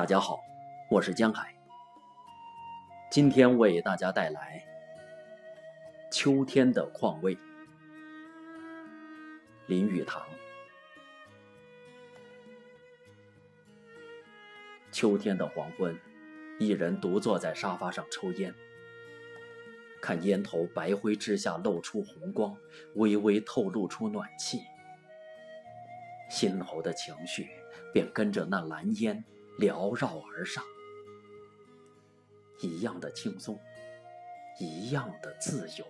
大家好，我是江海。今天为大家带来秋天的况味。林语堂。秋天的黄昏，一人独坐在沙发上抽烟，看烟头白灰之下露出红光，微微透露出暖气，心头的情绪便跟着那蓝烟。缭绕而上，一样的轻松，一样的自由。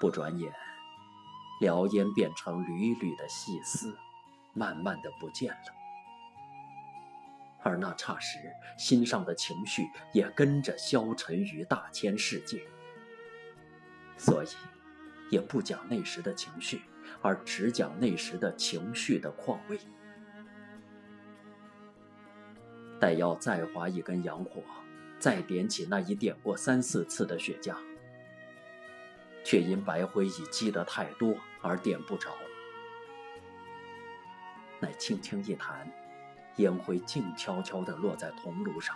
不转眼，燎烟变成缕缕的细丝，慢慢的不见了。而那霎时，心上的情绪也跟着消沉于大千世界。所以，也不讲那时的情绪，而只讲那时的情绪的况味。待要再划一根洋火，再点起那已点过三四次的雪茄，却因白灰已积得太多而点不着。乃轻轻一弹，烟灰静悄悄地落在铜炉上，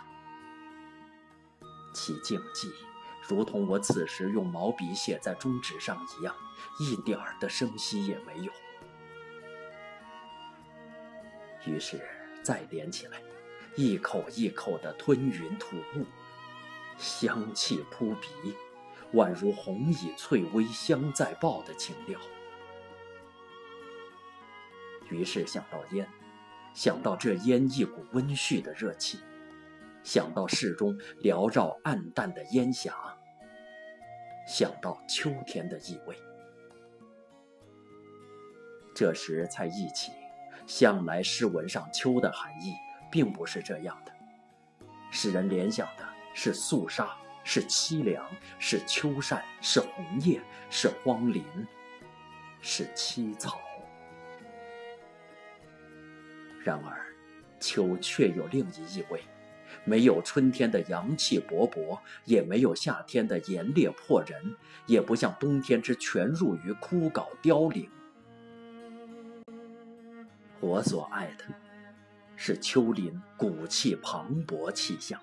其静寂，如同我此时用毛笔写在中纸上一样，一点儿的声息也没有。于是再点起来。一口一口的吞云吐雾，香气扑鼻，宛如红蚁翠微香在爆的情调。于是想到烟，想到这烟一股温煦的热气，想到室中缭绕暗淡的烟霞，想到秋天的意味。这时才忆起，向来诗文上“秋”的含义。并不是这样的，使人联想的是肃杀，是凄凉，是秋扇，是红叶，是荒林，是凄草。然而，秋却有另一意味，没有春天的阳气勃勃，也没有夏天的炎烈迫人，也不像冬天之全入于枯槁凋零。我所爱的。是秋林古气磅礴气象。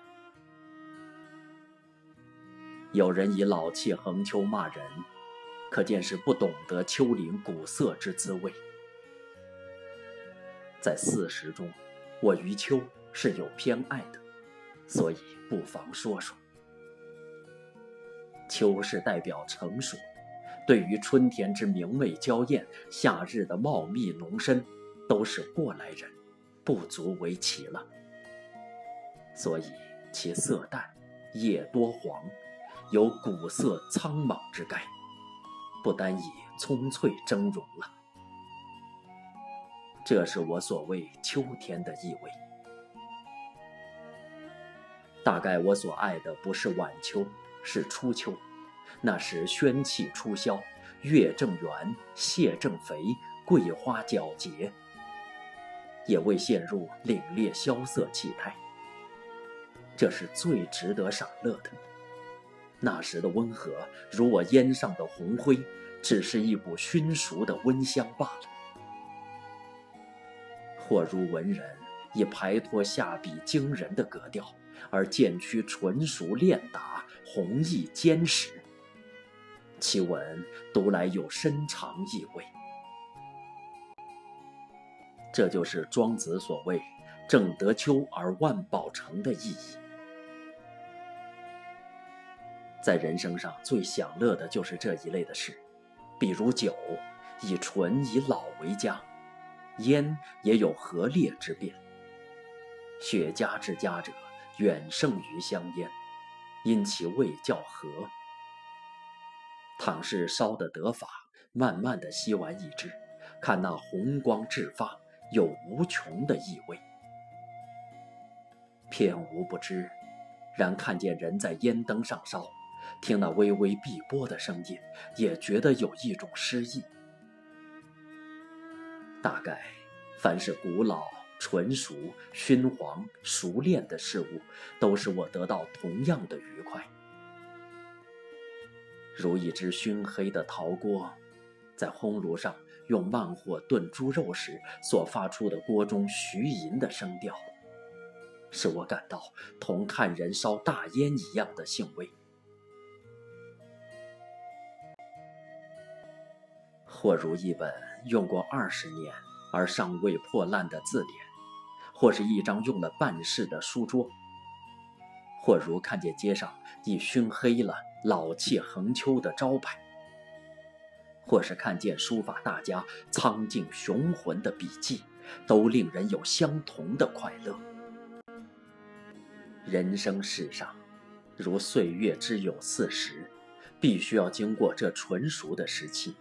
有人以老气横秋骂人，可见是不懂得秋林古色之滋味。在四时中，我于秋是有偏爱的，所以不妨说说。秋是代表成熟，对于春天之明媚娇艳，夏日的茂密浓深，都是过来人。不足为奇了，所以其色淡，叶多黄，有古色苍莽之概，不单以葱翠峥嵘了。这是我所谓秋天的意味。大概我所爱的不是晚秋，是初秋，那时宣气初消，月正圆，蟹正肥，桂花皎洁。也未陷入凛冽萧瑟气态，这是最值得赏乐的。那时的温和，如我烟上的红灰，只是一股熏熟的温香罢了。或如文人以排脱下笔惊人的格调，而渐趋纯熟练达、弘毅坚实，其文读来有深长意味。这就是庄子所谓“正得秋而万宝成”的意义。在人生上最享乐的就是这一类的事，比如酒，以醇以老为佳；烟也有和烈之变。雪茄之佳者，远胜于香烟，因其味较和。倘是烧得得法，慢慢的吸完一支，看那红光炙发。有无穷的意味，片无不知。然看见人在烟灯上烧，听那微微碧波的声音，也觉得有一种诗意。大概，凡是古老、纯熟、熏黄、熟练的事物，都使我得到同样的愉快。如一只熏黑的陶锅，在烘炉上用慢火炖猪肉时所发出的锅中徐吟的声调，使我感到同看人烧大烟一样的兴味。或如一本用过二十年而尚未破烂的字典，或是一张用了半世的书桌，或如看见街上已熏黑了“老气横秋”的招牌。或是看见书法大家苍劲雄浑的笔迹，都令人有相同的快乐。人生世上，如岁月之有四十，必须要经过这纯熟的时期；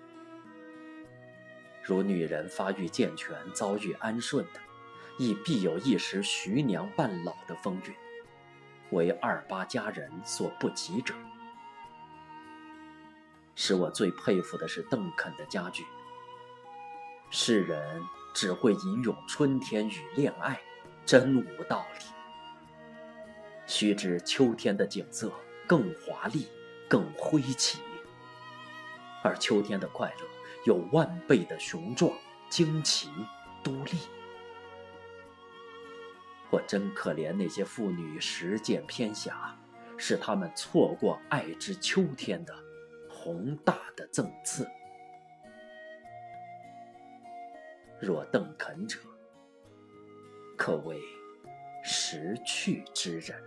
如女人发育健全、遭遇安顺的，亦必有一时徐娘半老的风韵，为二八佳人所不及者。使我最佩服的是邓肯的佳句：“世人只会吟咏春天与恋爱，真无道理。须知秋天的景色更华丽、更辉奇，而秋天的快乐有万倍的雄壮、惊奇、独立。我真可怜那些妇女实践偏狭，使她们错过爱之秋天的。”宏大的赠赐，若邓肯者，可谓识趣之人。